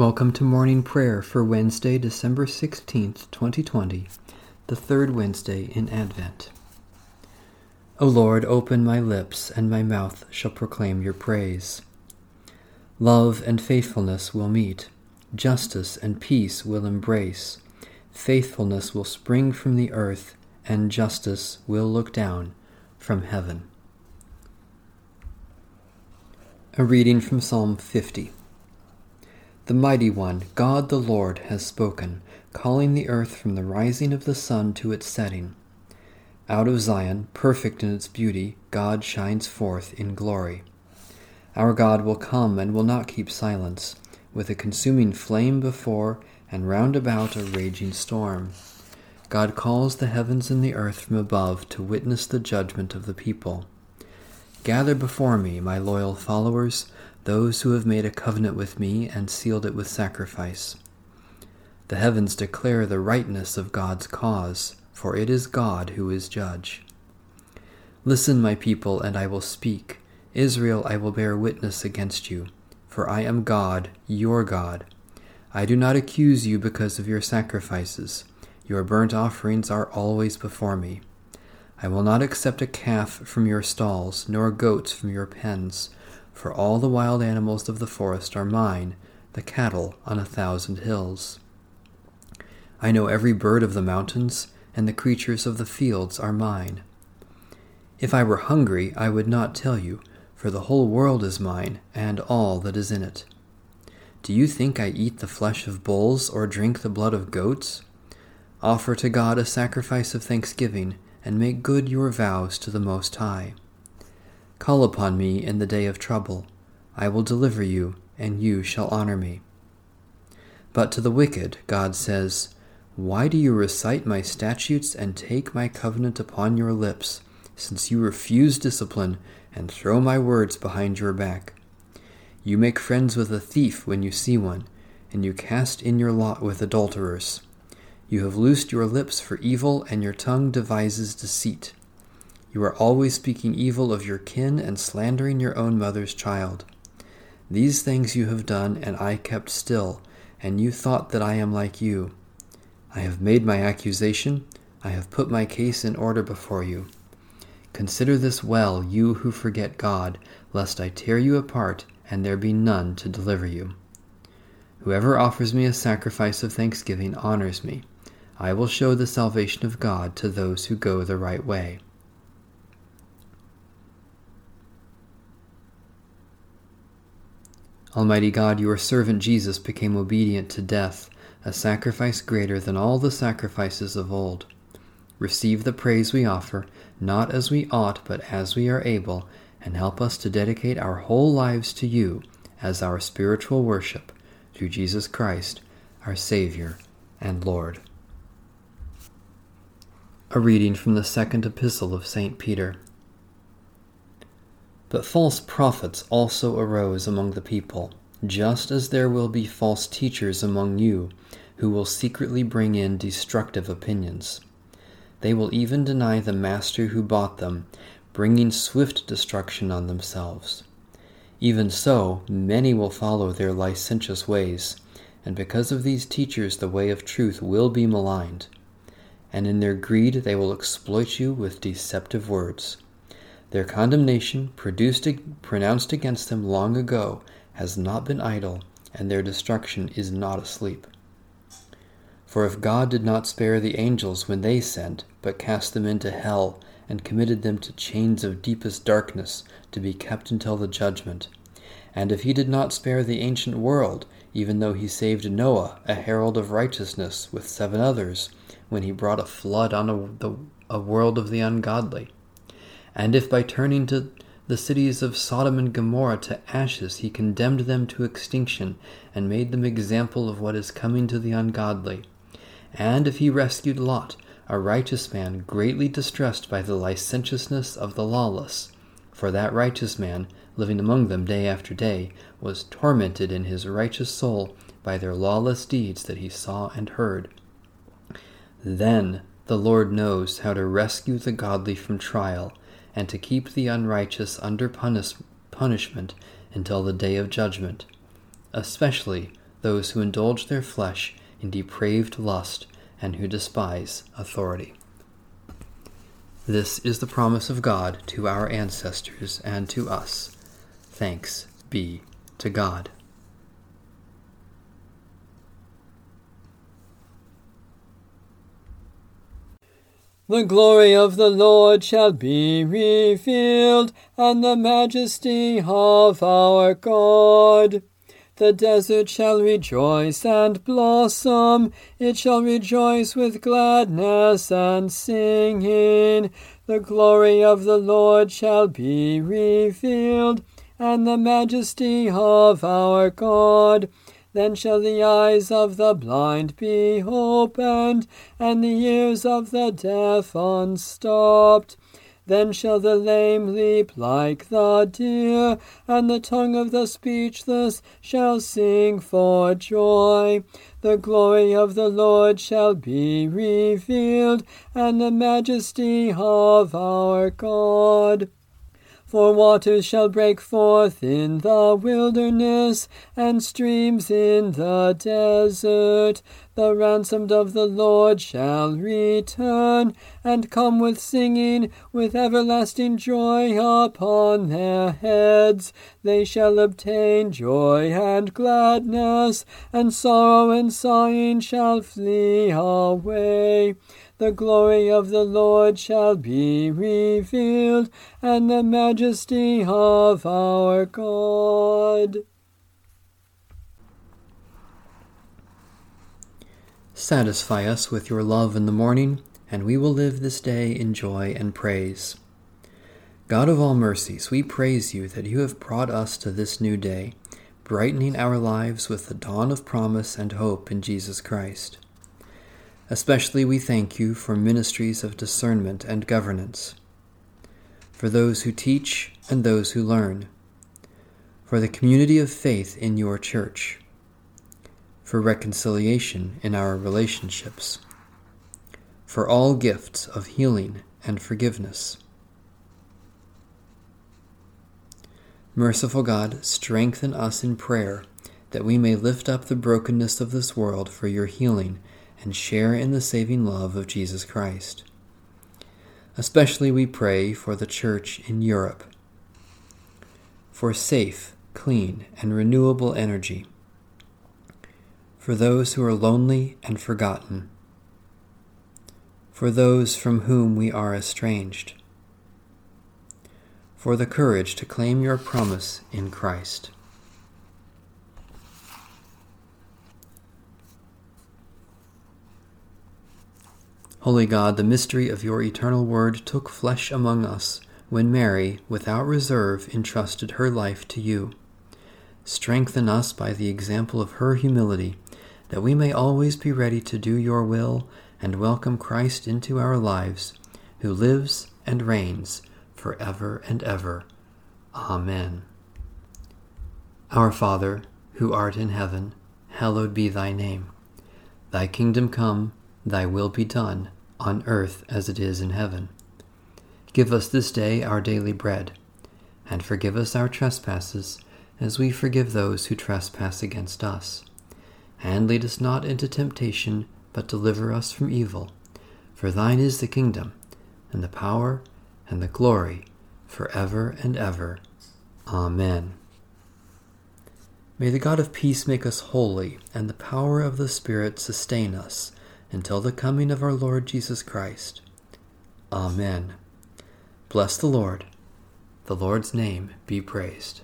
Welcome to morning prayer for Wednesday, December 16th, 2020, the third Wednesday in Advent. O Lord, open my lips, and my mouth shall proclaim your praise. Love and faithfulness will meet, justice and peace will embrace. Faithfulness will spring from the earth, and justice will look down from heaven. A reading from Psalm 50. The mighty one, God the Lord, has spoken, calling the earth from the rising of the sun to its setting. Out of Zion, perfect in its beauty, God shines forth in glory. Our God will come and will not keep silence, with a consuming flame before and round about a raging storm. God calls the heavens and the earth from above to witness the judgment of the people. Gather before me, my loyal followers, those who have made a covenant with me and sealed it with sacrifice. The heavens declare the rightness of God's cause, for it is God who is judge. Listen, my people, and I will speak. Israel, I will bear witness against you, for I am God, your God. I do not accuse you because of your sacrifices. Your burnt offerings are always before me. I will not accept a calf from your stalls, nor goats from your pens for all the wild animals of the forest are mine, the cattle on a thousand hills. I know every bird of the mountains, and the creatures of the fields are mine. If I were hungry, I would not tell you, for the whole world is mine, and all that is in it. Do you think I eat the flesh of bulls or drink the blood of goats? Offer to God a sacrifice of thanksgiving, and make good your vows to the Most High. Call upon me in the day of trouble. I will deliver you, and you shall honor me. But to the wicked, God says, Why do you recite my statutes and take my covenant upon your lips, since you refuse discipline and throw my words behind your back? You make friends with a thief when you see one, and you cast in your lot with adulterers. You have loosed your lips for evil, and your tongue devises deceit. You are always speaking evil of your kin and slandering your own mother's child. These things you have done, and I kept still, and you thought that I am like you. I have made my accusation, I have put my case in order before you. Consider this well, you who forget God, lest I tear you apart, and there be none to deliver you. Whoever offers me a sacrifice of thanksgiving honors me. I will show the salvation of God to those who go the right way. Almighty God, your servant Jesus became obedient to death, a sacrifice greater than all the sacrifices of old. Receive the praise we offer, not as we ought, but as we are able, and help us to dedicate our whole lives to you as our spiritual worship, through Jesus Christ, our Savior and Lord. A reading from the second epistle of St. Peter. But false prophets also arose among the people, just as there will be false teachers among you, who will secretly bring in destructive opinions. They will even deny the Master who bought them, bringing swift destruction on themselves. Even so, many will follow their licentious ways, and because of these teachers the way of truth will be maligned. And in their greed they will exploit you with deceptive words. Their condemnation, produced, pronounced against them long ago, has not been idle, and their destruction is not asleep. For if God did not spare the angels when they sinned, but cast them into hell, and committed them to chains of deepest darkness, to be kept until the judgment, and if he did not spare the ancient world, even though he saved Noah, a herald of righteousness, with seven others, when he brought a flood on a, the, a world of the ungodly, and if by turning to the cities of Sodom and Gomorrah to ashes he condemned them to extinction and made them example of what is coming to the ungodly, and if he rescued Lot, a righteous man greatly distressed by the licentiousness of the lawless, for that righteous man, living among them day after day, was tormented in his righteous soul by their lawless deeds that he saw and heard. Then the Lord knows how to rescue the godly from trial and to keep the unrighteous under punish- punishment until the day of judgment, especially those who indulge their flesh in depraved lust and who despise authority. This is the promise of God to our ancestors and to us. Thanks be to God. The glory of the Lord shall be revealed, and the majesty of our God. The desert shall rejoice and blossom, it shall rejoice with gladness and singing. The glory of the Lord shall be revealed, and the majesty of our God. Then shall the eyes of the blind be opened, and the ears of the deaf unstopped. Then shall the lame leap like the deer, and the tongue of the speechless shall sing for joy. The glory of the Lord shall be revealed, and the majesty of our God. For waters shall break forth in the wilderness, and streams in the desert. The ransomed of the Lord shall return, and come with singing, with everlasting joy upon their heads. They shall obtain joy and gladness, and sorrow and sighing shall flee away. The glory of the Lord shall be revealed, and the majesty of our God. Satisfy us with your love in the morning, and we will live this day in joy and praise. God of all mercies, we praise you that you have brought us to this new day, brightening our lives with the dawn of promise and hope in Jesus Christ. Especially we thank you for ministries of discernment and governance, for those who teach and those who learn, for the community of faith in your church, for reconciliation in our relationships, for all gifts of healing and forgiveness. Merciful God, strengthen us in prayer that we may lift up the brokenness of this world for your healing and share in the saving love of Jesus Christ. Especially we pray for the Church in Europe, for safe, clean, and renewable energy, for those who are lonely and forgotten, for those from whom we are estranged, for the courage to claim your promise in Christ. Holy God, the mystery of your eternal word took flesh among us when Mary, without reserve, entrusted her life to you. Strengthen us by the example of her humility, that we may always be ready to do your will and welcome Christ into our lives, who lives and reigns for ever and ever. Amen. Our Father, who art in heaven, hallowed be thy name. Thy kingdom come Thy will be done, on earth as it is in heaven. Give us this day our daily bread, and forgive us our trespasses, as we forgive those who trespass against us. And lead us not into temptation, but deliver us from evil. For thine is the kingdom, and the power, and the glory, for ever and ever. Amen. May the God of peace make us holy, and the power of the Spirit sustain us until the coming of our Lord Jesus Christ. Amen. Bless the Lord. The Lord's name be praised.